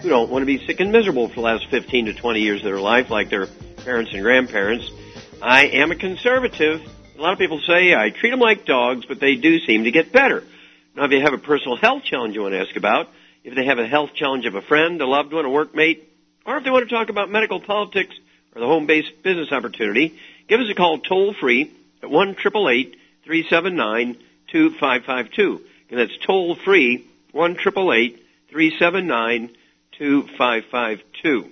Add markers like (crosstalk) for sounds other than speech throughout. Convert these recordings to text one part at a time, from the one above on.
who don't want to be sick and miserable for the last 15 to 20 years of their life like their parents and grandparents. I am a conservative. A lot of people say I treat them like dogs, but they do seem to get better. Now, if you have a personal health challenge you want to ask about, if they have a health challenge of a friend, a loved one, a workmate, or if they want to talk about medical politics or the home-based business opportunity, give us a call toll free at one triple eight three seven nine two five five two. And that's toll free one triple eight three seven nine two five five two.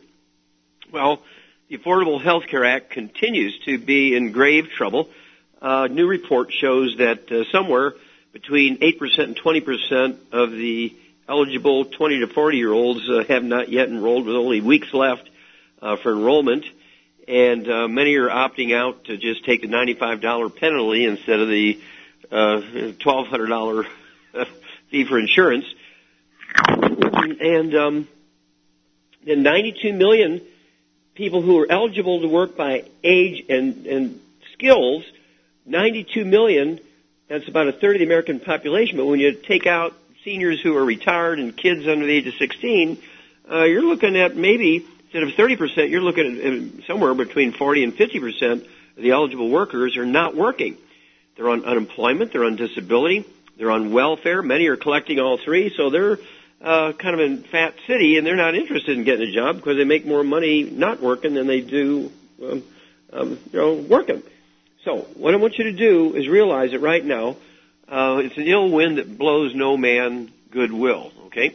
Well, the Affordable Health Care Act continues to be in grave trouble. A new report shows that uh, somewhere between 8% and 20% of the eligible 20 to 40 year olds uh, have not yet enrolled with only weeks left uh, for enrollment. And uh, many are opting out to just take the $95 penalty instead of the uh, $1,200 (laughs) fee for insurance. And um, the 92 million people who are eligible to work by age and, and skills, 92 million, that's about a third of the American population. But when you take out seniors who are retired and kids under the age of 16, uh, you're looking at maybe instead of 30%, you're looking at somewhere between 40 and 50% of the eligible workers are not working. They're on unemployment, they're on disability, they're on welfare. Many are collecting all three, so they're uh, kind of in fat city, and they're not interested in getting a job because they make more money not working than they do, um, um, you know, working. So what I want you to do is realize that right now uh, it's an ill wind that blows no man goodwill. Okay,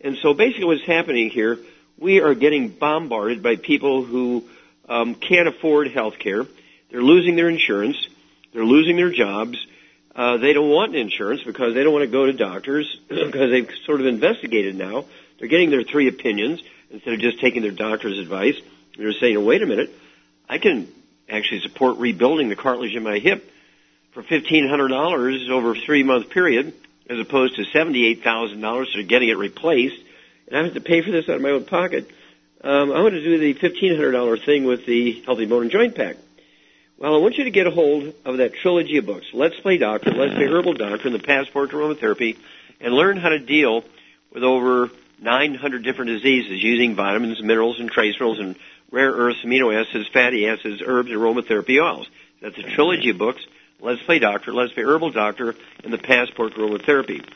and so basically what's happening here, we are getting bombarded by people who um, can't afford health care. They're losing their insurance. They're losing their jobs. Uh, they don't want insurance because they don't want to go to doctors (clears throat) because they've sort of investigated now. They're getting their three opinions instead of just taking their doctor's advice. They're saying, wait a minute, I can actually support rebuilding the cartilage in my hip for $1,500 over a three month period as opposed to $78,000 for getting it replaced. And I have to pay for this out of my own pocket. Um, I want to do the $1,500 thing with the Healthy Bone and Joint Pack. Well, I want you to get a hold of that trilogy of books, Let's Play Doctor, Let's Play Herbal Doctor, and the Passport to Aromatherapy, and learn how to deal with over 900 different diseases using vitamins, minerals, and trace minerals, and rare earths, amino acids, fatty acids, herbs, aromatherapy oils. That's a trilogy of books, Let's Play Doctor, Let's Play Herbal Doctor, and the Passport to Aromatherapy.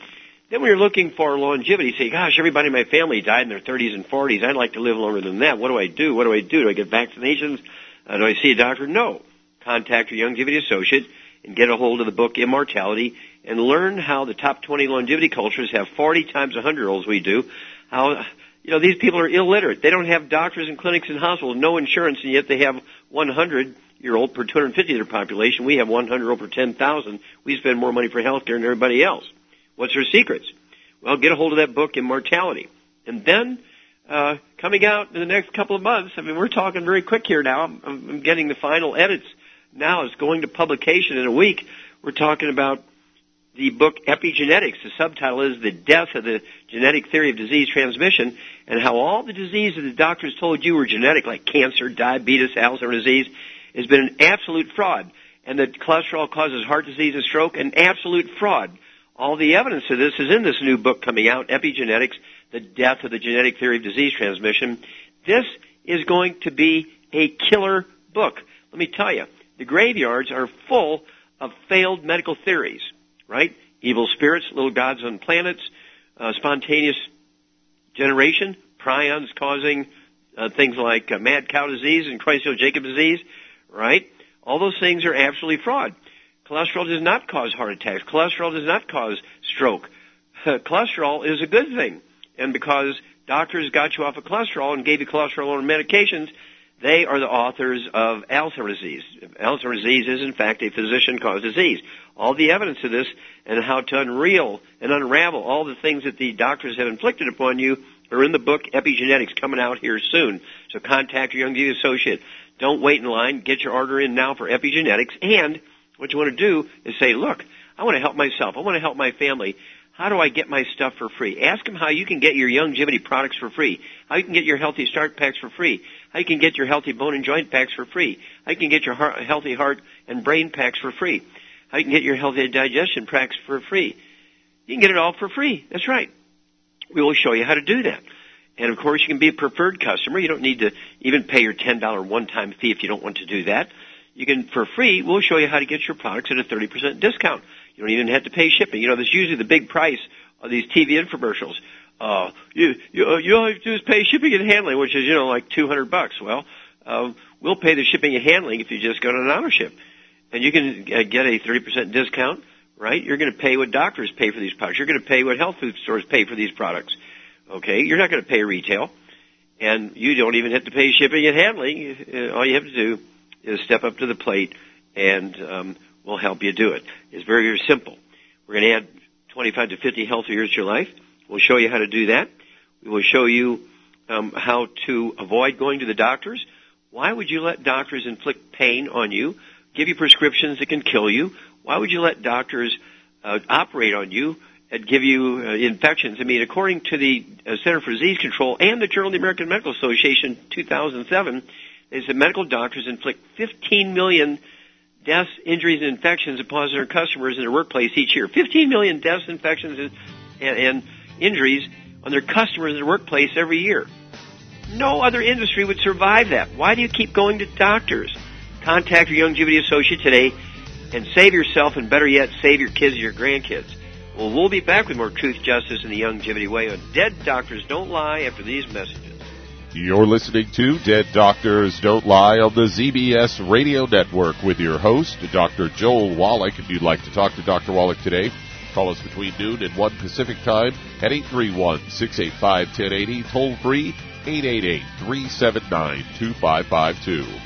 Then when you're looking for longevity, say, gosh, everybody in my family died in their 30s and 40s. I'd like to live longer than that. What do I do? What do I do? Do I get vaccinations? Uh, do I see a doctor? No contact your Youngevity associate and get a hold of the book Immortality and learn how the top 20 longevity cultures have 40 times 100 year olds we do. How, you know, these people are illiterate. They don't have doctors and clinics and hospitals, no insurance, and yet they have 100 year old per 250 of their population. We have 100 over 10,000. We spend more money for healthcare than everybody else. What's their secrets? Well, get a hold of that book, Immortality. And then, uh, coming out in the next couple of months, I mean, we're talking very quick here now. I'm, I'm getting the final edits now is going to publication in a week. We're talking about the book Epigenetics. The subtitle is The Death of the Genetic Theory of Disease Transmission and how all the diseases that the doctors told you were genetic, like cancer, diabetes, Alzheimer's disease, has been an absolute fraud. And that cholesterol causes heart disease and stroke, an absolute fraud. All the evidence of this is in this new book coming out, Epigenetics, The Death of the Genetic Theory of Disease Transmission. This is going to be a killer book. Let me tell you, the graveyards are full of failed medical theories, right? Evil spirits, little gods on planets, uh, spontaneous generation, prions causing uh, things like uh, mad cow disease and Creutzfeldt-Jakob disease, right? All those things are absolutely fraud. Cholesterol does not cause heart attacks. Cholesterol does not cause stroke. (laughs) cholesterol is a good thing. And because doctors got you off of cholesterol and gave you cholesterol-lowering medications, they are the authors of Alzheimer's disease. Alzheimer's disease is, in fact, a physician-caused disease. All the evidence of this and how to unreal and unravel all the things that the doctors have inflicted upon you are in the book Epigenetics coming out here soon. So contact your Young associate. Don't wait in line. Get your order in now for epigenetics. And what you want to do is say, look, I want to help myself. I want to help my family. How do I get my stuff for free? Ask them how you can get your Youngevity products for free. How you can get your healthy start packs for free. You can get your healthy bone and joint packs for free. I can get your heart, healthy heart and brain packs for free. I can get your healthy digestion packs for free. You can get it all for free. That's right. We will show you how to do that. And of course, you can be a preferred customer. You don't need to even pay your $10 one-time fee if you don't want to do that. You can, for free, we'll show you how to get your products at a 30% discount. You don't even have to pay shipping. You know, that's usually the big price of these TV infomercials. Uh, you, you, you all have to do is pay shipping and handling, which is, you know, like 200 bucks. Well, uh, we'll pay the shipping and handling if you just go to an auto ship. And you can uh, get a 30% discount, right? You're going to pay what doctors pay for these products. You're going to pay what health food stores pay for these products. Okay, you're not going to pay retail, and you don't even have to pay shipping and handling. Uh, all you have to do is step up to the plate, and um, we'll help you do it. It's very, very simple. We're going to add 25 to 50 healthy years to your life. We'll show you how to do that. We will show you um, how to avoid going to the doctors. Why would you let doctors inflict pain on you, give you prescriptions that can kill you? Why would you let doctors uh, operate on you and give you uh, infections. I mean, according to the uh, Center for Disease Control and the Journal of the American Medical Association, 2007, they said medical doctors inflict 15 million deaths, injuries, and infections upon their customers in their workplace each year. 15 million deaths, infections, and, and, and injuries on their customers in their workplace every year. No other industry would survive that. Why do you keep going to doctors? Contact your Youngevity associate today and save yourself, and better yet, save your kids and your grandkids. Well, we'll be back with more truth, justice, and the Youngevity way on Dead Doctors Don't Lie after these messages. You're listening to Dead Doctors Don't Lie on the ZBS Radio Network with your host, Dr. Joel Wallach. If you'd like to talk to Dr. Wallach today, call us between noon and 1 Pacific Time at 831-685-1080, toll free 888-379-2552.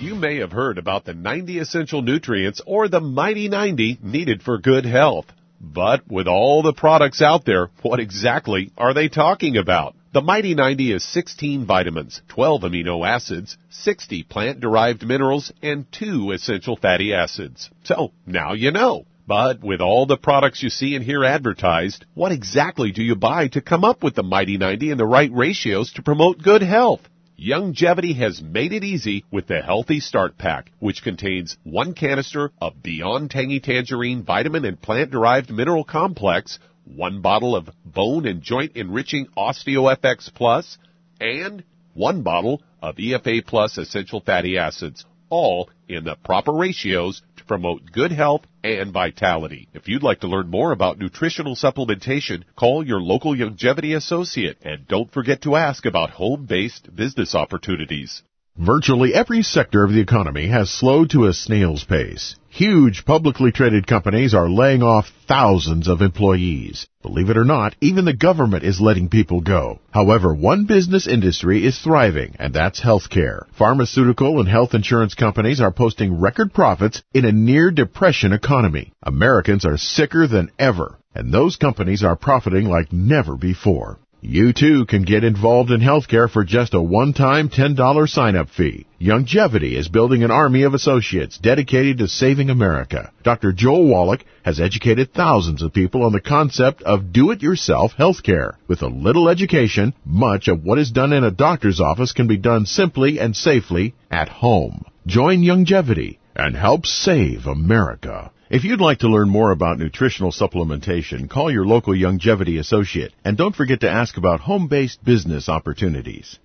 You may have heard about the 90 essential nutrients or the Mighty 90 needed for good health. But with all the products out there, what exactly are they talking about? The Mighty 90 is 16 vitamins, 12 amino acids, 60 plant-derived minerals, and 2 essential fatty acids. So, now you know. But with all the products you see and hear advertised, what exactly do you buy to come up with the Mighty 90 and the right ratios to promote good health? Youngevity has made it easy with the Healthy Start Pack, which contains one canister of Beyond Tangy Tangerine vitamin and plant derived mineral complex, one bottle of bone and joint enriching OsteoFX Plus, and one bottle of EFA Plus essential fatty acids, all in the proper ratios to promote good health and vitality. If you'd like to learn more about nutritional supplementation, call your local Youngevity associate and don't forget to ask about home-based business opportunities. Virtually every sector of the economy has slowed to a snail's pace. Huge publicly traded companies are laying off thousands of employees. Believe it or not, even the government is letting people go. However, one business industry is thriving, and that's healthcare. Pharmaceutical and health insurance companies are posting record profits in a near depression economy. Americans are sicker than ever, and those companies are profiting like never before. You too can get involved in healthcare for just a one-time $10 sign-up fee. Youngevity is building an army of associates dedicated to saving America. Dr. Joel Wallach has educated thousands of people on the concept of do-it-yourself healthcare. With a little education, much of what is done in a doctor's office can be done simply and safely at home. Join Youngevity and help save America. If you'd like to learn more about nutritional supplementation, call your local Youngevity associate and don't forget to ask about home based business opportunities.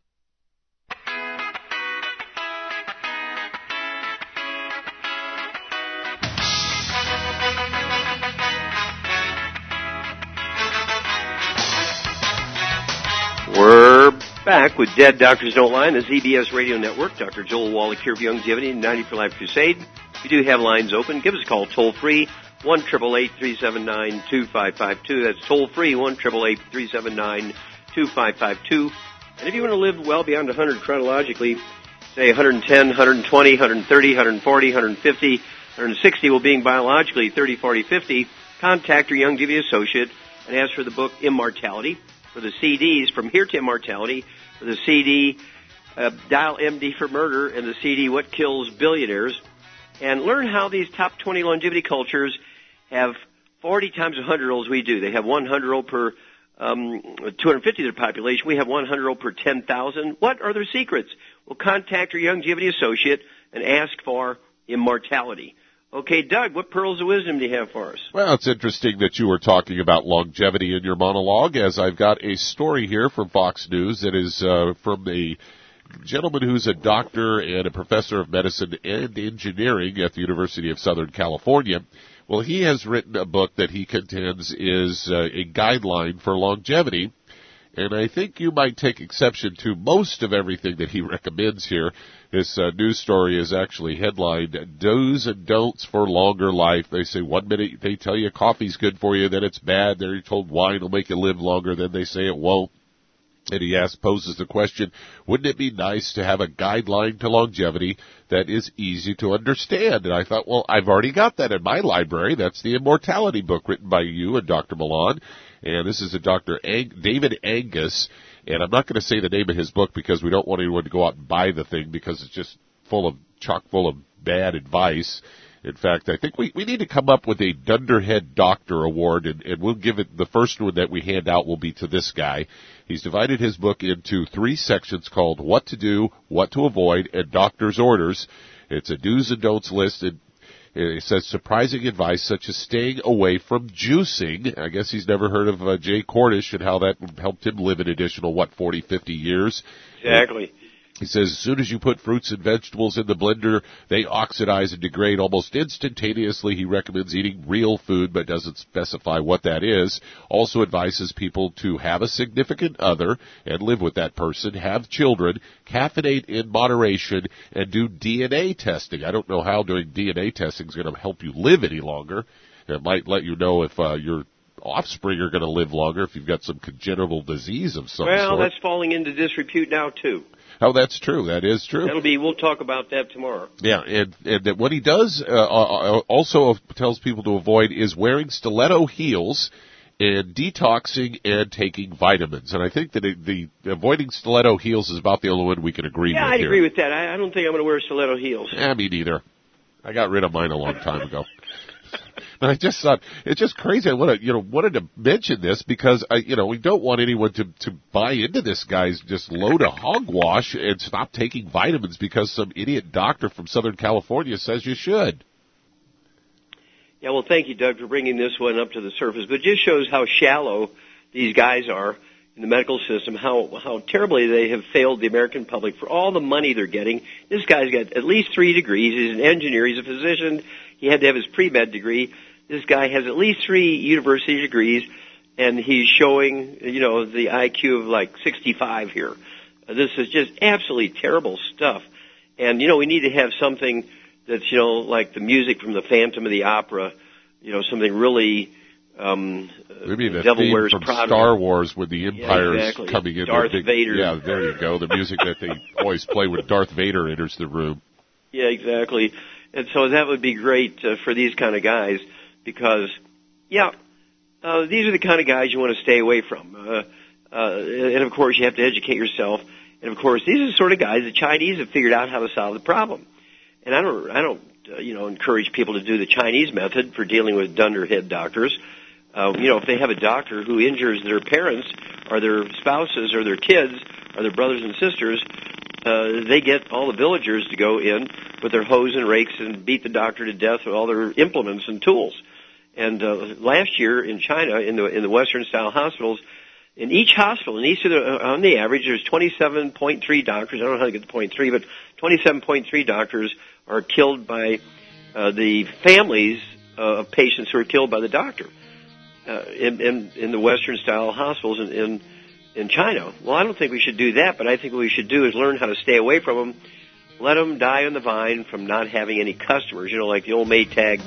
We're back with Dead Doctors Don't Lie on the ZBS Radio Network. Dr. Joel Wallach here of Youngevity and 90 for Life Crusade. We do have lines open. Give us a call toll free, 1 379 2552. That's toll free, 1 379 2552. And if you want to live well beyond 100 chronologically, say 110, 120, 130, 140, 150, 160, well being biologically 30, 40, 50, contact your Youngevity associate and ask for the book Immortality for the CDs from Here to Immortality, for the CD uh, Dial MD for Murder, and the CD What Kills Billionaires, and learn how these top 20 longevity cultures have 40 times 100 olds we do. They have 100 old per um, 250 of their population. We have 100 old per 10,000. What are their secrets? Well, contact your Youngevity associate and ask for immortality. Okay, Doug, what pearls of wisdom do you have for us? Well, it's interesting that you were talking about longevity in your monologue, as I've got a story here from Fox News that is uh, from a gentleman who's a doctor and a professor of medicine and engineering at the University of Southern California. Well, he has written a book that he contends is uh, a guideline for longevity and I think you might take exception to most of everything that he (laughs) recommends here. This uh, news story is actually headlined "Do's and Don'ts for Longer Life." They say one minute they tell you coffee's good for you, then it's bad. They're told wine will make you live longer, then they say it won't. And he asks, poses the question, wouldn't it be nice to have a guideline to longevity that is easy to understand? And I thought, well, I've already got that in my library. That's the Immortality book written by you and Dr. Ma Lan. And this is a Dr. Ang- David Agus. And I'm not going to say the name of his book because we don't want anyone to go out and buy the thing because it's just full of, chock full of bad advice. In fact, I think we, we need to come up with a Dunderhead Doctor Award, and, and we'll give it the first one that we hand out will be to this guy. He's divided his book into three sections called What to Do, What to Avoid, and Doctor's Orders. It's a do's and don'ts list, and it says surprising advice such as staying away from juicing. I guess he's never heard of uh, Jay Kordich and how that helped him live an additional, what, 40, 50 years. Exactly. He says as soon as you put fruits and vegetables in the blender, they oxidize and degrade almost instantaneously. He recommends eating real food, but doesn't specify what that is. Also advises people to have a significant other and live with that person, have children, caffeinate in moderation, and do DNA testing. I don't know how doing DNA testing is going to help you live any longer. It might let you know if uh, your offspring are going to live longer if you've got some congenital disease of some well, sort. Well, that's falling into disrepute now too. Oh, that's true. That is true. That'll be. We'll talk about that tomorrow. Yeah, and and what he does uh, uh, also tells people to avoid is wearing stiletto heels and detoxing and taking vitamins. And I think that the, the avoiding stiletto heels is about the only one we can agree yeah, with. Yeah, I'd agree with that. I, I don't think I'm going to wear stiletto heels. Yeah, me neither. I got rid of mine a long time ago. (laughs) But I just thought it's just crazy. I wanted, you know, wanted to mention this because I, you know, we don't want anyone to to buy into this guy's just load of hogwash and stop taking vitamins because some idiot doctor from Southern California says you should. Yeah, well, thank you, Doug, for bringing this one up to the surface. But it just shows how shallow these guys are in the medical system, how how terribly they have failed the American public for all the money they're getting. This guy's got at least three degrees. He's an engineer. He's a physician. He had to have his pre-med degree. This guy has at least three university degrees, and he's showing, you know, the IQ of like 65 here. This is just absolutely terrible stuff. And, you know, we need to have something that's, you know, like the music from the Phantom of the Opera, you know, something really, um, Maybe the Devil theme Wears from Prada. Star Wars with the Empire Yeah, exactly. is coming in. Darth big, Vader. Yeah, there you go. The music that they (laughs) always play when Darth Vader enters the room. Yeah, exactly. And so that would be great uh, for these kind of guys because, yeah, uh, these are the kind of guys you want to stay away from. Uh, uh, and of course, you have to educate yourself. And of course, these are the sort of guys the Chinese have figured out how to solve the problem. And I don't, I don't, uh, you know, encourage people to do the Chinese method for dealing with dunderhead doctors. Uh, you know, if they have a doctor who injures their parents or their spouses or their kids or their brothers and sisters, uh, they get all the villagers to go in with their hoes and rakes and beat the doctor to death with all their implements and tools. And uh, last year in China, in the in the Western style hospitals, in each hospital, in each of the on the average, there's 27.3 doctors. I don't know how to get the point three, but 27.3 doctors are killed by uh, the families uh, of patients who are killed by the doctor uh, in, in in the Western style hospitals in, in in China. Well, I don't think we should do that, but I think what we should do is learn how to stay away from them. Let them die on the vine from not having any customers, you know, like the old Maytag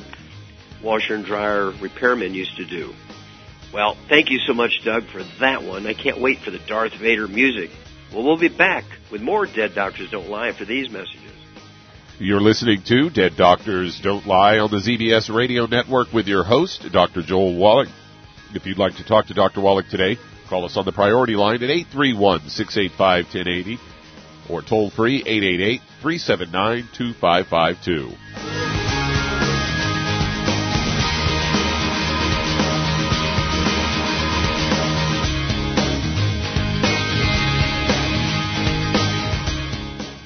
washer and dryer repairmen used to do. Well, thank you so much, Doug, for that one. I can't wait for the Darth Vader music. Well, we'll be back with more Dead Doctors Don't Lie for these messages. You're listening to Dead Doctors Don't Lie on the ZBS Radio Network with your host, Dr. Joel Wallach. If you'd like to talk to Dr. Wallach today, call us on the priority line at 831-685-1080 or toll free 888-379-2552.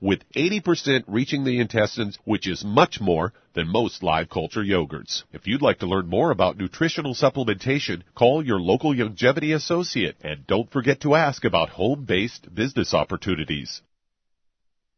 with 80% reaching the intestines, which is much more than most live culture yogurts. If you'd like to learn more about nutritional supplementation, call your local Youngevity associate and don't forget to ask about home-based business opportunities.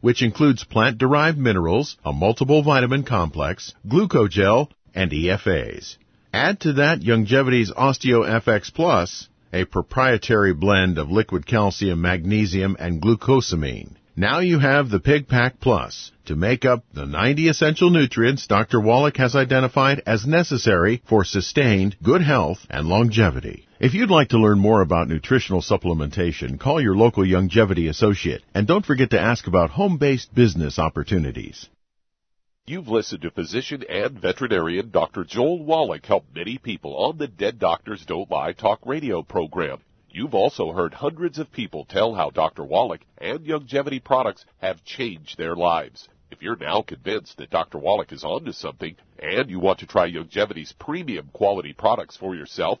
which includes plant-derived minerals, a multiple vitamin complex, glucogel, and EFAs. Add to that Youngevity's OsteoFX Plus, a proprietary blend of liquid calcium, magnesium, and glucosamine. Now you have the Pig Pack Plus to make up the 90 essential nutrients Dr. Wallach has identified as necessary for sustained good health and longevity. If you'd like to learn more about nutritional supplementation, call your local Youngevity associate and don't forget to ask about home-based business opportunities. You've listened to physician and veterinarian Dr. Joel Wallach help many people on the Dead Doctors Don't Lie talk radio program. You've also heard hundreds of people tell how Dr. Wallach and Youngevity products have changed their lives. If you're now convinced that Dr. Wallach is onto something and you want to try Youngevity's premium quality products for yourself,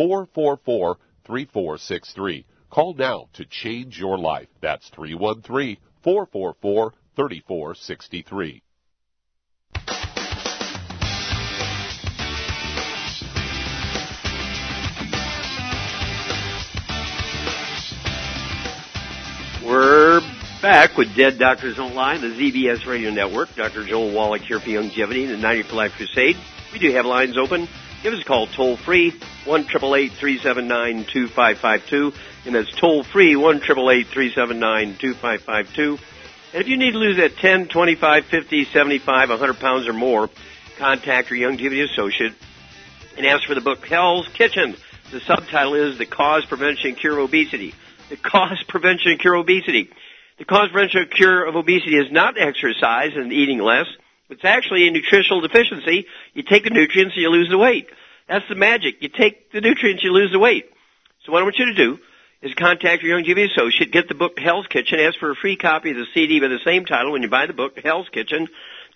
313-444-3463. Call now to change your life. That's 313-444-3463. We're back with Dead Doctors Don't Lie, the ZBS Radio Network. Dr. Joel Wallach here for Youngevity and the 90 for Life Crusade. We do have lines open. Give us a call toll free, 1 379 2552. And that's toll free, 1 379 2552. And if you need to lose that 10, 25, 50, 75, 100 pounds or more, contact your Young Youngevity associate and ask for the book Hell's Kitchen. The subtitle is The Cause, Prevention, Cure of Obesity. The Cause, Prevention, Cure of Obesity. The cause, prevention, cure of obesity is not exercise and eating less. It's actually a nutritional deficiency. You take the nutrients and you lose the weight. That's the magic. You take the nutrients, you lose the weight. So what I want you to do is contact your Youngevity associate, get the book Hell's Kitchen, ask for a free copy of the CD by the same title when you buy the book Hell's Kitchen.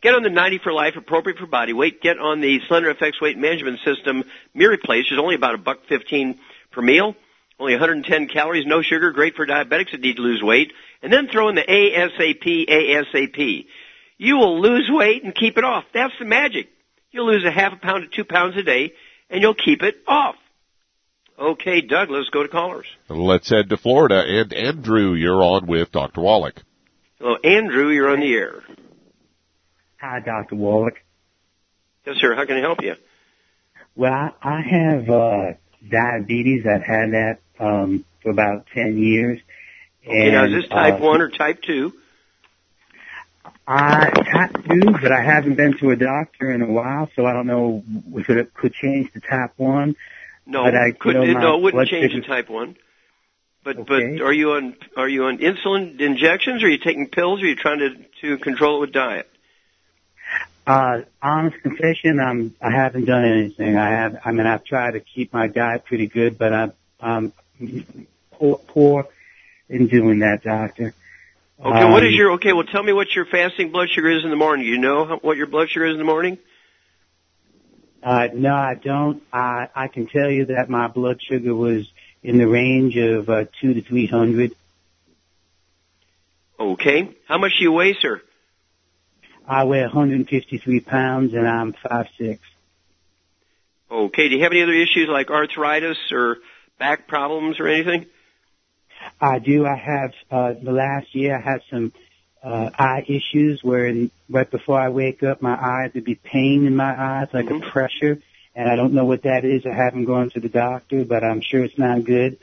Get on the 90 for life, appropriate for body weight. Get on the Slender FX weight management system, Mirror Place. There's only about a buck fifteen per meal. only 110 calories, no sugar, great for diabetics that need to lose weight. And then throw in the ASAP, ASAP. You will lose weight and keep it off. That's the magic. You'll lose a half a pound to two pounds a day, and you'll keep it off. Okay, Doug, let's go to callers. Let's head to Florida. And Andrew, you're on with Dr. Wallach. Hello, Andrew, you're on the air. Hi, Dr. Wallach. Yes, sir. How can I help you? Well, I, I have uh, diabetes. I've had that um, for about 10 years. Okay, now is this type uh, 1 or type 2? I type 2, but I haven't been to a doctor in a while, so I don't know if it could change to type 1. No, But I could, it, no, it wouldn't change to type 1. But Okay. but are you on are you on insulin injections? Or are you taking pills? Or are you trying to to control it with diet? Uh, honest confession, I'm, I haven't done anything. I have, I mean, I've tried to keep my diet pretty good, but I'm, I'm poor, poor in doing that, doctor. Okay, what is Um, your okay? Well, tell me what your fasting blood sugar is in the morning. You know what your blood sugar is in the morning? Uh, no, I don't. I, I can tell you that my blood sugar was in the range of, uh, two to three hundred. Okay, how much do you weigh, sir? I weigh 153 pounds and I'm five six. Okay, do you have any other issues like arthritis or back problems or anything? I do. I have, uh, the last year I had some, uh, eye issues where in, right before I wake up, my eyes would be pain in my eyes, like Mhm. a pressure. And I don't know what that is. I haven't gone to the doctor, but I'm sure it's not good.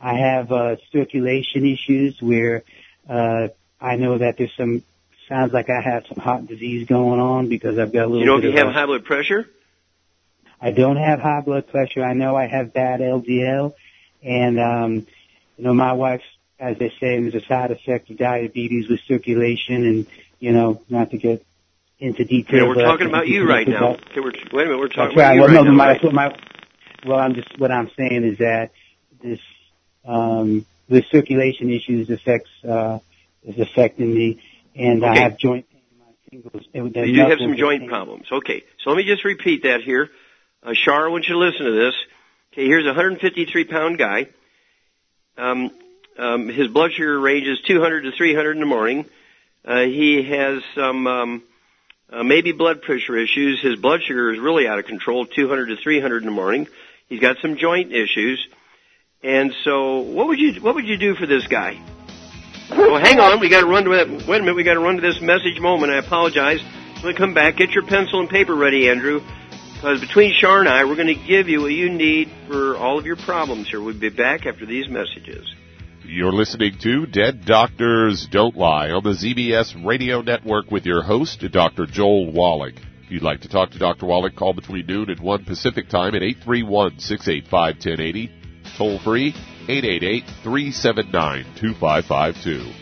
I have, uh, circulation issues where, uh, I know that there's some, sounds like I have some heart disease going on because I've got a little you bit you have a- high blood pressure? I don't have high blood pressure. I know I have bad LDL, and um, you know my wife, as they say, is a side effect of diabetes with circulation, and you know not to get into detail. Yeah, we're talking about you right now. Okay, we're, wait a minute, we're talking right. about you Well, right no, now. my, right? my well, I'm just what I'm saying is that this um, the circulation issues affects uh, is affecting me, and I have joint pain in my fingers. You do have some joint problems. Okay, so let me just repeat that here. Uh, Shar, I want you to listen to this. Okay, here's a 153 pound guy. Um, um, his blood sugar range is 200 to 300 in the morning. Uh, he has some um, uh, maybe blood pressure issues. His blood sugar is really out of control, 200 to 300 in the morning. He's got some joint issues. And so, what would you what would you do for this guy? Well, hang on. We got to run to that. Wait a minute. We got to run to this message moment. I apologize. When we come back, get your pencil and paper ready, Andrew. Because between Shar and I, we're going to give you what you need for all of your problems here. We'll be back after these messages. You're listening to Dead Doctors Don't Lie on the ZBS Radio Network with your host, Dr. Joel Wallach. If you'd like to talk to Dr. Wallach, call between noon and 1 Pacific Time at 831-685-1080. Toll free, 888-379-2552.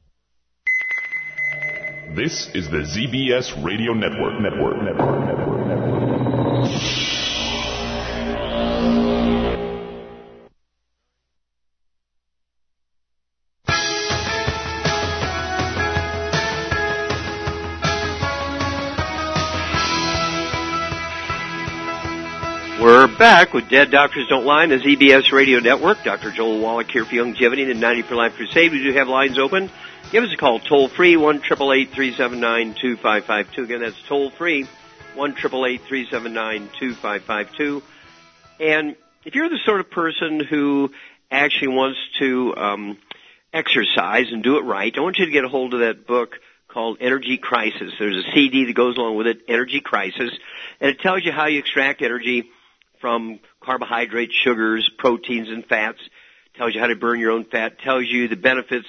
This is the ZBS Radio Network. Network. Network. Network. Network. We're back with Dead Doctors Don't Lie on the ZBS Radio Network. Dr. Joel Wallach here for Youngevity and the 90 for Life Crusade. We do have lines open. Give us a call toll free one triple eight three seven nine two five five two. Again, that's toll free one triple eight three seven nine two five five two. And if you're the sort of person who actually wants to um, exercise and do it right, I want you to get a hold of that book called Energy Crisis. There's a CD that goes along with it, Energy Crisis, and it tells you how you extract energy from carbohydrates, sugars, proteins, and fats. Tells you how to burn your own fat. Tells you the benefits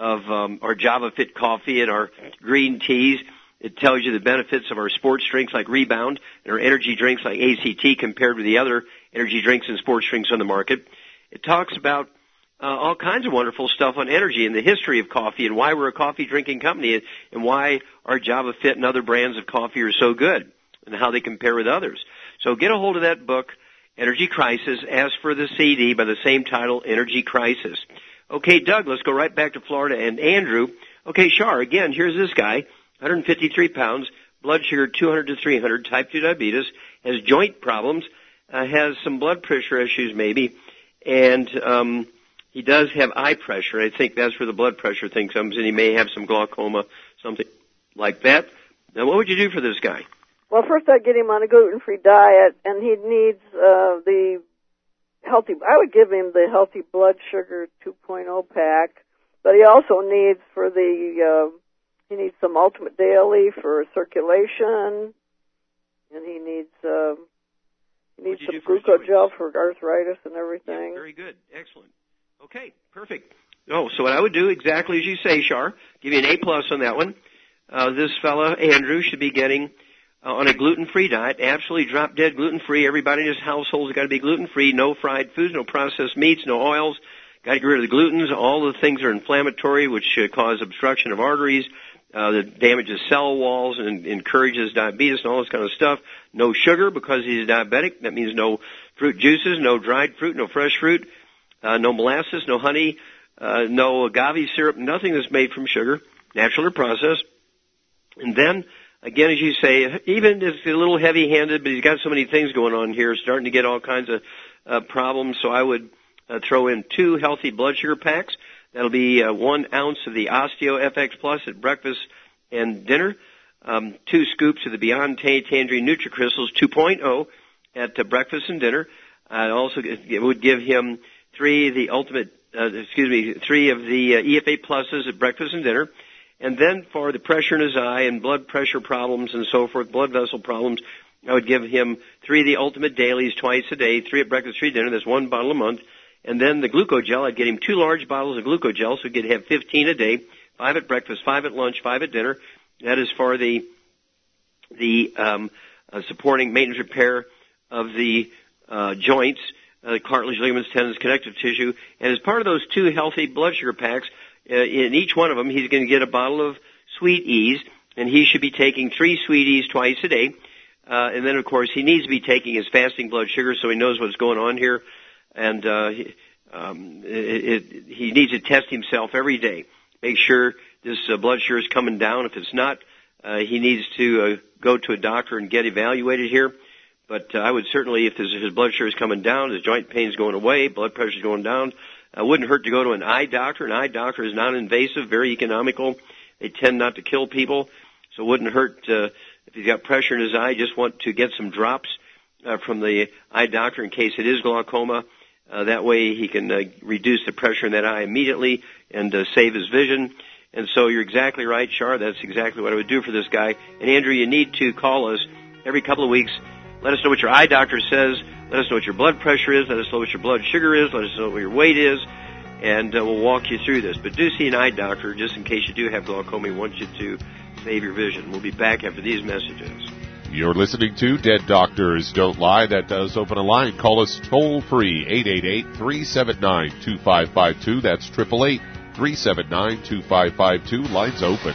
of um, our Java Fit coffee and our green teas. It tells you the benefits of our sports drinks like Rebound and our energy drinks like ACT compared with the other energy drinks and sports drinks on the market. It talks about uh, all kinds of wonderful stuff on energy and the history of coffee and why we're a coffee drinking company and why our Java Fit and other brands of coffee are so good and how they compare with others. So get a hold of that book, Energy Crisis. Ask for the CD by the same title, Energy Crisis. Okay, Doug, let's go right back to Florida and Andrew. Okay, Shar, again, here's this guy, 153 pounds, blood sugar 200 to 300, type 2 diabetes, has joint problems, uh, has some blood pressure issues maybe, and um, he does have eye pressure. I think that's where the blood pressure thing comes in. He may have some glaucoma, something like that. Now, what would you do for this guy? Well, first I'd get him on a gluten-free diet, and he needs uh, the healthy. I would give him the healthy blood sugar 2.0 pack, but he also needs for the uh, he needs some Ultimate Daily for circulation, and he needs uh, he needs some glucogel for arthritis and everything. Yeah, very good, excellent. Okay, perfect. Oh, so what I would do exactly as you say, Shar, give you an A plus on that one. Uh, this fella Andrew should be getting on a gluten-free diet, absolutely drop dead gluten-free. Everybody in his household has got to be gluten-free. No fried foods, no processed meats, no oils. Got to get rid of the glutens. All the things are inflammatory, which uh, cause obstruction of arteries. Uh, that damages cell walls and encourages diabetes and all this kind of stuff. No sugar because he's diabetic. That means no fruit juices, no dried fruit, no fresh fruit, uh, no molasses, no honey, uh, no agave syrup, nothing that's made from sugar, natural or processed. And then again, as you say, even if a little heavy-handed, but he's got so many things going on here, starting to get all kinds of uh, problems. So I would uh, throw in two healthy blood sugar packs. That'll be uh, one ounce of the Osteo FX Plus at breakfast and dinner. Um, two scoops of the Beyond Tay Tangerine NutriCrystals 2.0 at uh, breakfast and dinner. I also it would give him three of the ultimate, uh, excuse me, three of the uh, EFA pluses at breakfast and dinner And then for the pressure in his eye and blood pressure problems and so forth, blood vessel problems, I would give him three of the ultimate dailies twice a day, three at breakfast, three at dinner. That's one bottle a month. And then the glucogel, I'd get him two large bottles of glucogel, so he'd have 15 a day, five at breakfast, five at lunch, five at dinner. That is for the the um, uh, supporting maintenance repair of the uh, joints, uh, cartilage, ligaments, tendons, connective tissue. And as part of those two healthy blood sugar packs, uh, in each one of them, he's going to get a bottle of Sweet Ease, and he should be taking three Sweet Ease twice a day. Uh, and then, of course, he needs to be taking his fasting blood sugar so he knows what's going on here and uh, um, it, it, he needs to test himself every day. Make sure this uh, blood sugar is coming down. If it's not, uh, he needs to uh, go to a doctor and get evaluated here. But uh, I would certainly, if his, his blood sugar is coming down, his joint pain is going away, blood pressure is going down, uh, wouldn't hurt to go to an eye doctor. An eye doctor is non-invasive, very economical. They tend not to kill people, so it wouldn't hurt uh, if he's got pressure in his eye. Just want to get some drops uh, from the eye doctor in case it is glaucoma. Uh, that way he can uh, reduce the pressure in that eye immediately and uh, save his vision. And so you're exactly right, Char. That's exactly what I would do for this guy. And Andrew, you need to call us every couple of weeks. Let us know what your eye doctor says. Let us know what your blood pressure is. Let us know what your blood sugar is. Let us know what your weight is. And uh, we'll walk you through this. But do see an eye doctor just in case you do have glaucoma. We want you to save your vision. We'll be back after these messages. You're listening to Dead Doctors Don't Lie. That does open a line. Call us toll free, 888-379-2552. That's 888-379-2552. Lines open.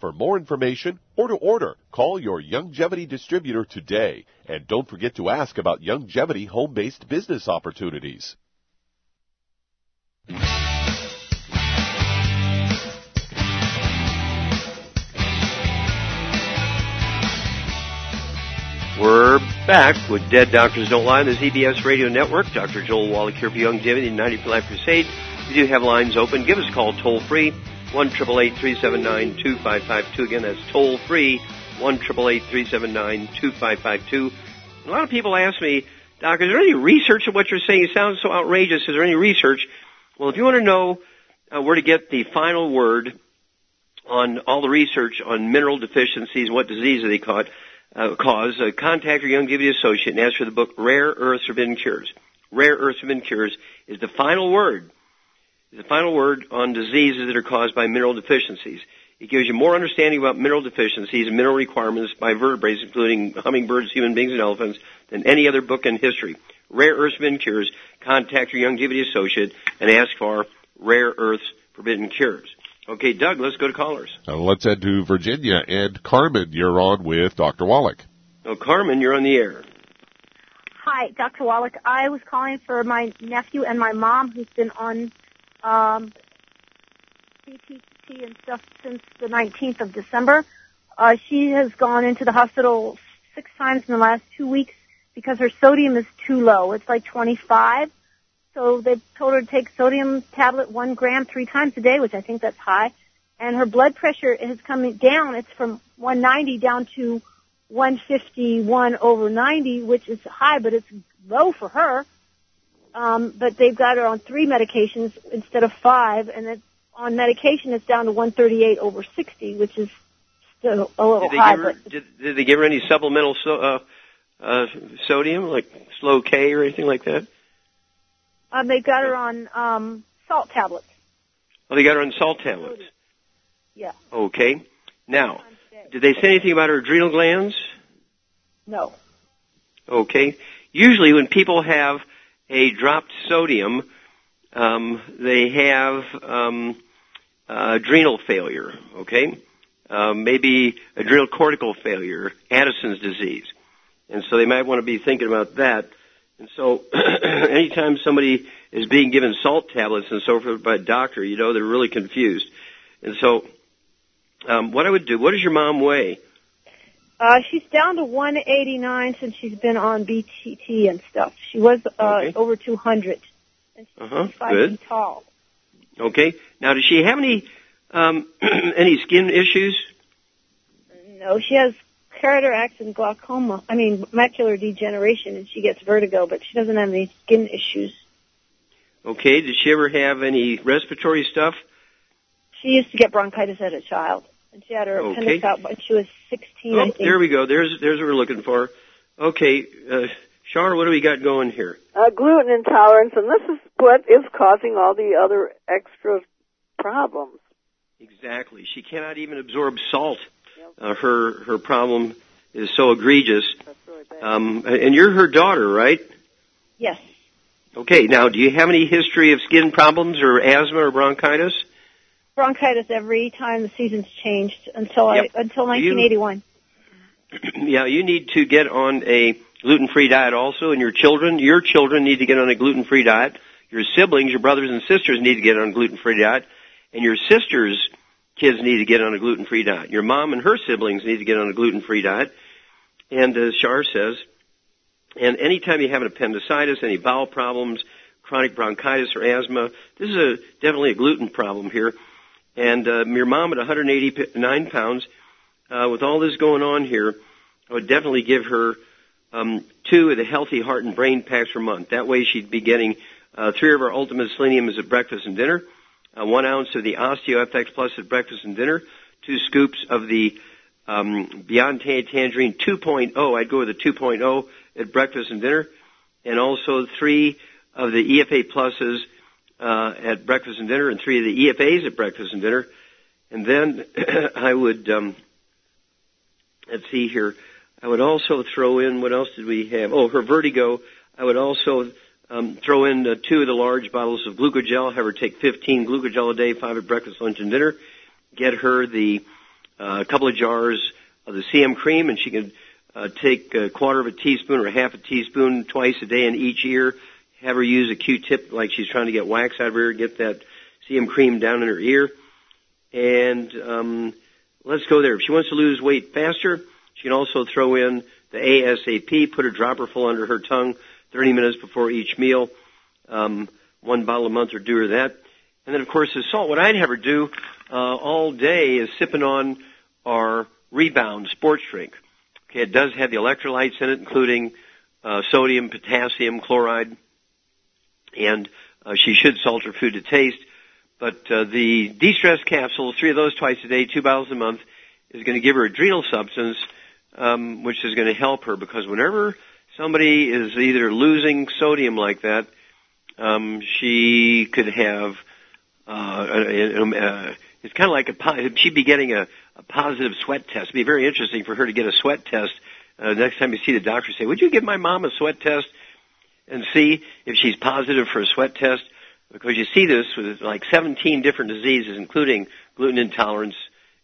For more information or to order, call your Youngevity distributor today. And don't forget to ask about Youngevity home-based business opportunities. We're back with Dead Doctors Don't Lie on the ZBS Radio Network. Dr. Joel Wallach here for Youngevity and 90 for Life Crusade. We do have lines open. Give us a call toll free, 1 2552 Again, that's toll free, 1 2552 A lot of people ask me, Doc, is there any research of what you're saying? It sounds so outrageous. Is there any research? Well, if you want to know uh, where to get the final word on all the research on mineral deficiencies, what diseases they caught, uh, cause, uh, contact your Youngevity associate and ask for the book Rare Earths Forbidden Cures. Rare Earths Forbidden Cures is the final word, the final word on diseases that are caused by mineral deficiencies. It gives you more understanding about mineral deficiencies and mineral requirements by vertebrates, including hummingbirds, human beings, and elephants, than any other book in history. Rare Earths Forbidden Cures. Contact your Youngevity associate and ask for Rare Earths forbidden cures. Okay, Doug, let's go to callers. Uh, let's head to Virginia. And Carmen, you're on with Dr. Wallach. Oh, Carmen, you're on the air. Hi, Dr. Wallach. I was calling for my nephew and my mom who's been on um, BTT and stuff since the 19th of December. Uh, she has gone into the hospital six times in the last two weeks because her sodium is too low. It's like 25. So they told her to take sodium tablet one gram three times a day, which I think that's high. And her blood pressure is coming down. It's from 190 down to 151 over 90, which is high, but it's low for her. Um, but they've got her on three medications instead of five, and it's on medication it's down to 138 over 60, which is still a little Did they, high. give her, but did, did they give her any supplemental so, uh, uh, sodium, like slow K or anything like that? um, they got her on um, salt tablets. Oh, they got her on salt tablets. Yeah. Okay. Now, did they say anything about her adrenal glands? No. Okay. Usually when people have a dropped sodium, um, they have um, uh, adrenal failure, okay? Um, maybe adrenal cortical failure, Addison's disease. And so they might want to be thinking about that. And so (clears throat) anytime somebody is being given salt tablets and so forth by a doctor, you know, they're really confused. And so um, what I would do, what does your mom weigh? Uh, she's down to 189 since she's been on BTT and stuff. She was uh, Okay. over 200. Uh-huh. Five Good. feet tall. Okay. Now, does she have any um, (clears throat) any skin issues? No, she has cataracts and glaucoma. I mean, macular degeneration, and she gets vertigo, but she doesn't have any skin issues. Okay. Did she ever have any respiratory stuff? She used to get bronchitis as a child, and she had her Okay. appendix out when she was 16, I Oh, think. there we go. There's there's what we're looking for. Okay, uh, Shar, what do we got going here? Uh, gluten intolerance, and this is what is causing all the other extra problems. Exactly. She cannot even absorb salt. Uh, her her problem is so egregious. Um, and you're her daughter, right? Yes. Okay. Now, do you have any history of skin problems or asthma or bronchitis? Bronchitis every time the seasons changed until Yep. I until You- 1981. (clears throat) yeah, you need to get on a gluten-free diet also, and your children, your children need to get on a gluten-free diet. Your siblings, your brothers and sisters need to get on a gluten-free diet, and your sisters' kids need to get on a gluten-free diet. Your mom and her siblings need to get on a gluten-free diet. And as Shar says, and anytime you have an appendicitis, any bowel problems, chronic bronchitis or asthma, this is a definitely a gluten problem here. And uh, your mom at 189 pounds, uh, with all this going on here, I would definitely give her um, two of the healthy heart and brain packs per month. That way, she'd be getting uh, three of our ultimate seleniums at breakfast and dinner, uh, one ounce of the OsteoFX Plus at breakfast and dinner, two scoops of the um, Beyond Tangerine 2.0. I'd go with the 2.0 at breakfast and dinner, and also three of the EFA pluses uh, at breakfast and dinner, and three of the EFAs at breakfast and dinner. And then (clears throat) I would um, let's see here. I would also throw in what else did we have? Oh, her vertigo. I would also um, throw in uh, two of the large bottles of glucogel. Have her take 15 glucogel a day, five at breakfast, lunch, and dinner. Get her the uh, couple of jars of the CM cream, and she can uh, take a quarter of a teaspoon or half a teaspoon twice a day in each ear. Have her use a Q-tip like she's trying to get wax out of her ear. Get that CM cream down in her ear, and um, let's go there. If she wants to lose weight faster, she can also throw in the ASAP. Put a dropper full under her tongue, 30 minutes before each meal. Um, one bottle a month, or do her that. And then, of course, the salt. What I'd have her do uh, all day is sipping on our Rebound sports drink. Okay, it does have the electrolytes in it, including uh, sodium, potassium, chloride, and uh, she should salt her food to taste. But uh, the de-stress capsules, three of those twice a day, two bottles a month, is going to give her adrenal substance, um, which is going to help her because whenever somebody is either losing sodium like that, um, she could have. Uh, a, it's kind of like a she'd be getting a, a positive sweat test. It'd be very interesting for her to get a sweat test. Uh, next time you see the doctor, say, "Would you give my mom a sweat test and see if she's positive for a sweat test?" because you see this with like 17 different diseases, including gluten intolerance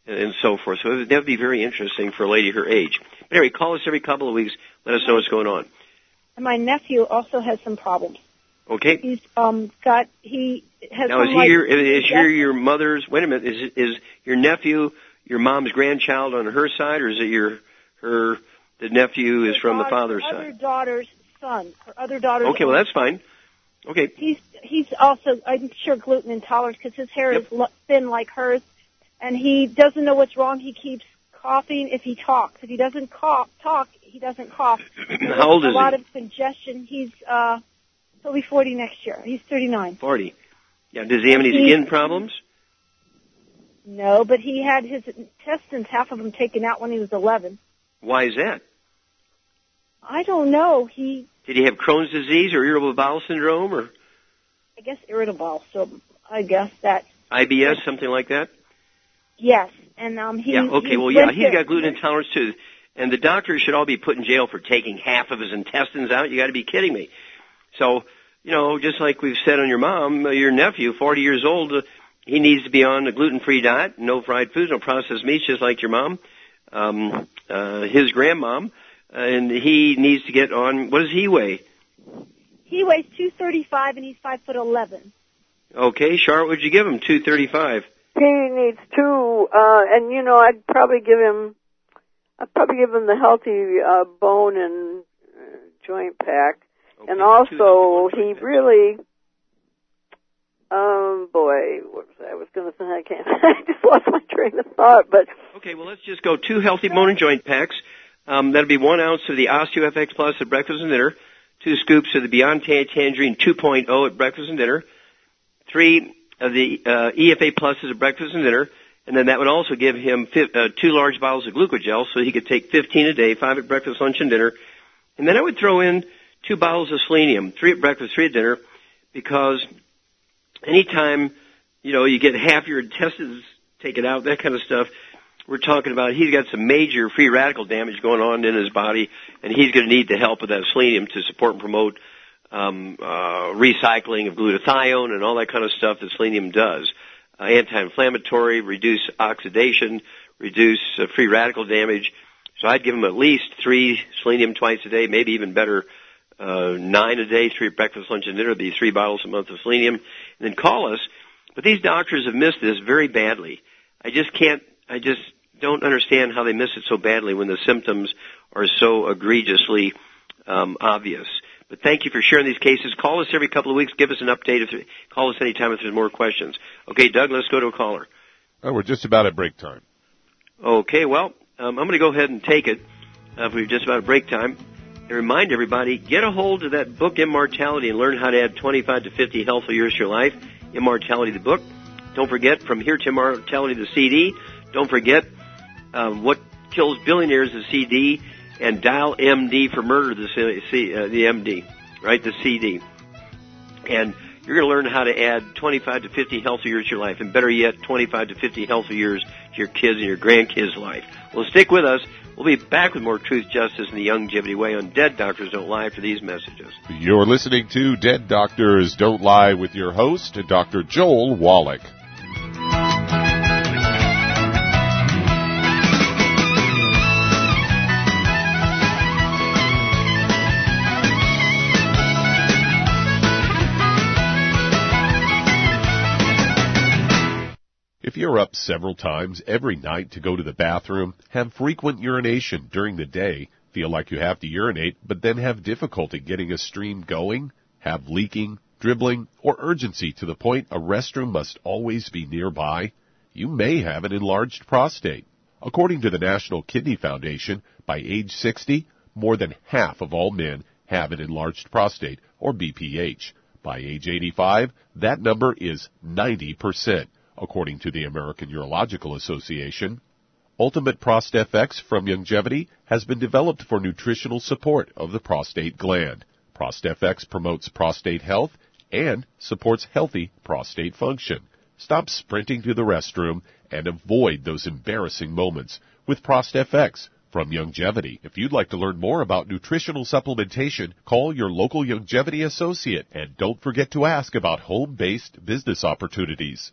and so forth. So that would be very interesting for a lady her age. But anyway, call us every couple of weeks. Let us know what's going on. And my nephew also has some problems. Okay. He's um got he has Now, is he like, your, is your, your mother's, wait a minute, is, is your nephew your mom's grandchild on her side, or is it your, her, the nephew is from the father's her other side? daughter's son. Her other daughter's Okay, well that's fine. Okay. He's he's also I'm sure gluten intolerant because his hair is lo- thin like hers, and he doesn't know what's wrong. He keeps coughing if he talks. If he doesn't cough, talk, he doesn't cough. (clears throat) How old is a is lot he? of congestion. He's uh he'll be 40 next year. He's 39. 40. Yeah, does he have any He- skin problems? No, but he had his intestines half of them taken out when he was 11. Why is that? I don't know. He Did he have Crohn's disease or irritable bowel syndrome or I guess irritable. So I guess that IBS, something like that? yes. And um he yeah, okay, he well, yeah, he's got gluten intolerance too. And the doctors should all be put in jail for taking half of his intestines out. You got to be kidding me. So, you know, just like we've said on your mom, uh, your nephew, 40 years old, uh, he needs to be on a gluten-free diet, no fried foods, no processed meats, just like your mom, um, uh, his grandmom, and he needs to get on. What does he weigh? He weighs 235 and he's five foot 11. Okay, Charlotte, would you give him 235? He needs two, uh, and you know, I'd probably give him, I'd probably give him the healthy uh, bone and uh, joint pack, and also he really, um, boy, what was I, I was going to say? I can't. (laughs) I just lost my train of thought, but Okay, well, let's just go two healthy bone and joint packs. Um, that'll be one ounce of the OsteoFX Plus at breakfast and dinner, two scoops of the Beyond Tan- Tangerine 2.0 at breakfast and dinner, three of the uh, EFA Pluses at breakfast and dinner, and then that would also give him fi- uh, two large bottles of glucogel, so he could take 15 a day, five at breakfast, lunch, and dinner. And then I would throw in two bottles of selenium, three at breakfast, three at dinner, because anytime, you know, you get half your intestines taken out, that kind of stuff, we're talking about he's got some major free radical damage going on in his body, and he's going to need the help of that selenium to support and promote um, uh, recycling of glutathione and all that kind of stuff that selenium does. Uh, anti-inflammatory, reduce oxidation, reduce uh, free radical damage. So I'd give him at least three selenium twice a day, maybe even better, uh, nine a day, three breakfast, lunch, and dinner. It'd be three bottles a month of selenium. And then call us. But these doctors have missed this very badly. I just can't, I just don't understand how they miss it so badly when the symptoms are so egregiously um, obvious. But thank you for sharing these cases. Call us every couple of weeks. Give us an update. If call us anytime if there's more questions. Okay, Doug, let's go to a caller. Oh, we're just about at break time. Okay, well, um, I'm going to go ahead and take it. Uh, we're just about at break time. And remind everybody, get a hold of that book, Immortality, and learn how to add 25 to 50 healthy years to your life. Immortality, the book. Don't forget, From Here to Immortality, the CD. Don't forget, um, What Kills Billionaires, the CD. And Dial MD for Murder, the, C- uh, the MD, right? The CD. And you're going to learn how to add 25 to 50 healthy years to your life, and better yet, 25 to 50 healthy years to your kids and your grandkids' life. Well, stick with us. We'll be back with more truth, justice, and the longevity way on Dead Doctors Don't Lie for these messages. You're listening to Dead Doctors Don't Lie with your host, Dr. Joel Wallach. You're up several times every night to go to the bathroom, have frequent urination during the day, feel like you have to urinate, but then have difficulty getting a stream going, have leaking, dribbling, or urgency to the point a restroom must always be nearby, you may have an enlarged prostate. According to the National Kidney Foundation, by age 60, more than half of all men have an enlarged prostate, or BPH. By age 85, that number is 90%, according to the American Urological Association. Ultimate Prost FX from Youngevity has been developed for nutritional support of the prostate gland. Prost FX promotes prostate health and supports healthy prostate function. Stop sprinting to the restroom and avoid those embarrassing moments with Prost FX from Youngevity. If you'd like to learn more about nutritional supplementation, call your local Youngevity associate and don't forget to ask about home-based business opportunities.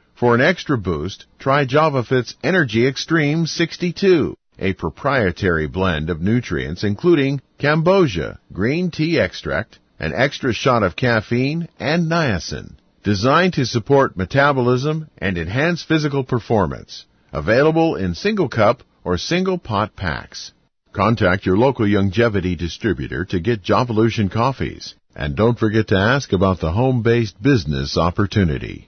For an extra boost, try JavaFit's Energy Extreme 62, a proprietary blend of nutrients including Cambogia, green tea extract, an extra shot of caffeine, and niacin, designed to support metabolism and enhance physical performance. Available in single cup or single pot packs. Contact your local Youngevity distributor to get Javalution coffees. And don't forget to ask about the home-based business opportunity.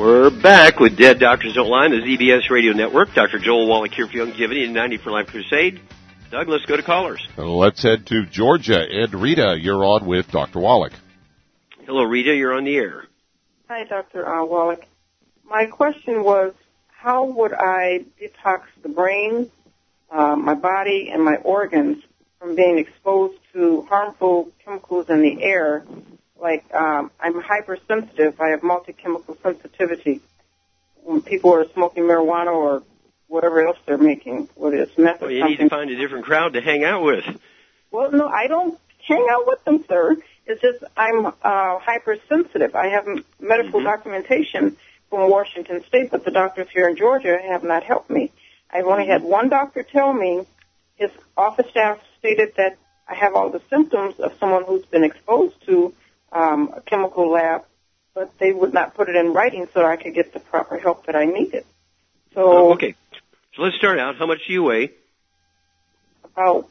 We're back with Dead Doctors Don't Lie, the ZBS Radio Network. Dr. Joel Wallach here for Youngevity and 90 for Life Crusade. Doug, let's go to callers. Let's head to Georgia. And Rita, you're on with Dr. Wallach. Hello, Rita. You're on the air. Hi, Dr. Uh, Wallach. My question was, how would I detox the brain, uh, my body, and my organs from being exposed to harmful chemicals in the air like um, I'm hypersensitive. I have multi-chemical sensitivity. When people are smoking marijuana or whatever else they're making, whether it's meth well, you something. need to find a different crowd to hang out with. Well, no, I don't hang out with them, sir. It's just I'm uh, hypersensitive. I have medical Mhm. documentation from Washington State, but the doctors here in Georgia have not helped me. I've only had one doctor tell me his office staff stated that I have all the symptoms of someone who's been exposed to um, a chemical lab, but they would not put it in writing so I could get the proper help that I needed. So Oh, okay. So let's start out. How much do you weigh? about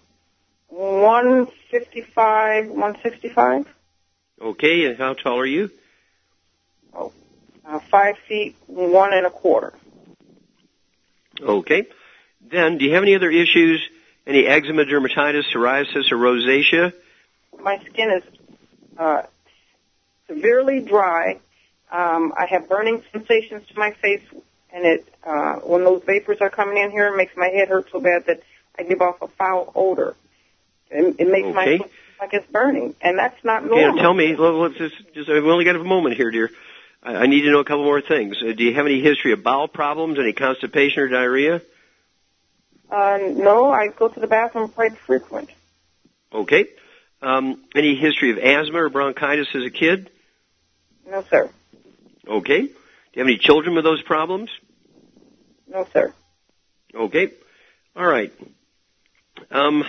155, 165, Okay, and how tall are you? uh, five feet, one and a quarter. Okay. Then, do you have any other issues? Any eczema, dermatitis, psoriasis, or rosacea? My skin is uh, severely dry. Um, I have burning sensations to my face, and it uh, when those vapors are coming in here, it makes my head hurt so bad that I give off a foul odor. It, it makes my Okay. foot like it's burning, and that's not normal. now tell me. Let's just, just, we only got a moment here, dear. I, I need to know a couple more things. Uh, do you have any history of bowel problems, any constipation or diarrhea? Uh, no, I go to the bathroom quite frequent. Okay. Um, any history of asthma or bronchitis as a kid? No, sir. Okay. Do you have any children with those problems? No, sir. Okay. All right. Um,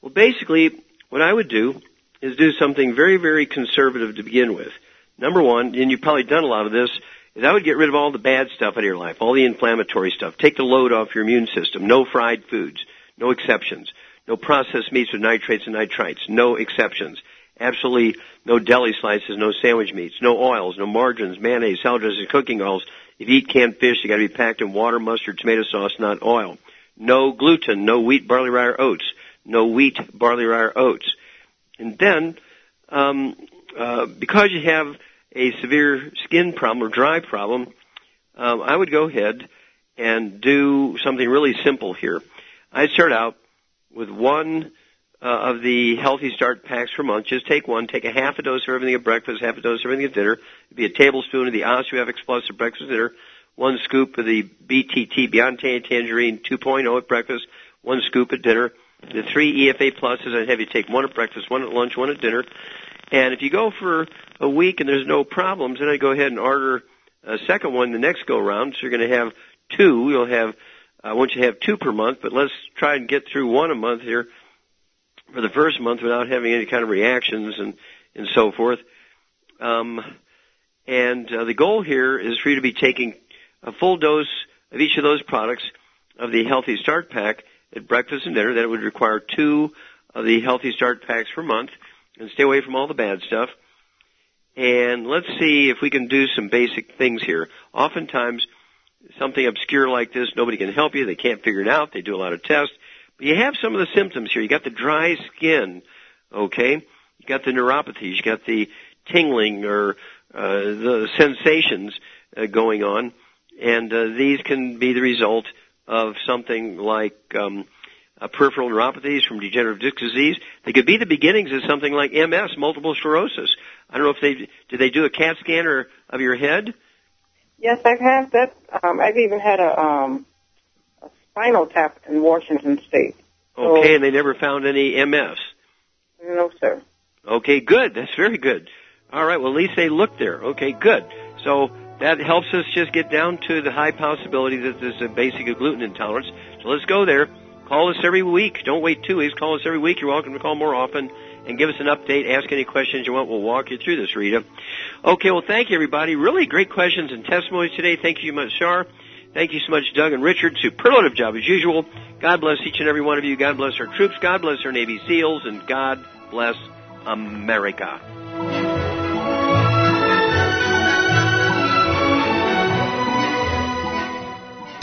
well, basically, what I would do is do something very, very conservative to begin with. Number one, and you've probably done a lot of this, is I would get rid of all the bad stuff out of your life, all the inflammatory stuff. Take the load off your immune system. No fried foods. No exceptions. No processed meats with nitrates and nitrites. No exceptions. Absolutely no deli slices, no sandwich meats, no oils, no margarines, mayonnaise, salad dressings, cooking oils. If you eat canned fish, they got to be packed in water, mustard, tomato sauce, not oil. No gluten, no wheat, barley, rye, or oats. No wheat, barley, rye, or oats. And then, um, uh, because you have a severe skin problem or dry problem, um, I would go ahead and do something really simple here. I start out with one uh, of the Healthy Start packs per month. Just take one. Take a half a dose of everything at breakfast, half a dose of everything at dinner. It'd be a tablespoon of the OsteoFX Plus at breakfast and dinner. One scoop of the BTT Beyond Tangerine 2.0 at breakfast. One scoop at dinner. The three EFA Pluses, I'd have you take one at breakfast, one at lunch, one at dinner. And if you go for a week and there's no problems, then I go ahead and order a second one the next go round. So you're going to have two. You'll have, I want you to have two per month, but let's try and get through one a month here for the first month without having any kind of reactions and, and so forth. Um, and uh, the goal here is for you to be taking a full dose of each of those products of the Healthy Start Pack at breakfast and dinner. That would require two of the Healthy Start Packs per month and stay away from all the bad stuff. And let's see if we can do some basic things here. Oftentimes, something obscure like this, nobody can help you. They can't figure it out. They do a lot of tests. But you have some of the symptoms here. You got the dry skin, okay? You got the neuropathies. You got the tingling or uh, the sensations uh, going on, and uh, these can be the result of something like um, uh, peripheral neuropathies from degenerative disc disease. They could be the beginnings of something like MS, multiple sclerosis. I don't know if they did they do a CAT scan or, of your head. Yes, I've had that. Um, I've even had a, um, spinal tap in Washington State. So, okay, and they never found any MS. No, sir. Okay, good. That's very good. All right. Well, at least they looked there. Okay, good. So that helps us just get down to the high possibility that there's a basic gluten intolerance. So let's go there. Call us every week. Don't wait two weeks. Call us every week. You're welcome to call more often and give us an update. Ask any questions you want. We'll walk you through this, Rita. Okay, well, thank you, everybody. Really great questions and testimonies today. Thank you much, Shar. Thank you so much, Doug and Richard. Superlative job as usual. God bless each and every one of you. God bless our troops. God bless our Navy SEALs. And God bless America.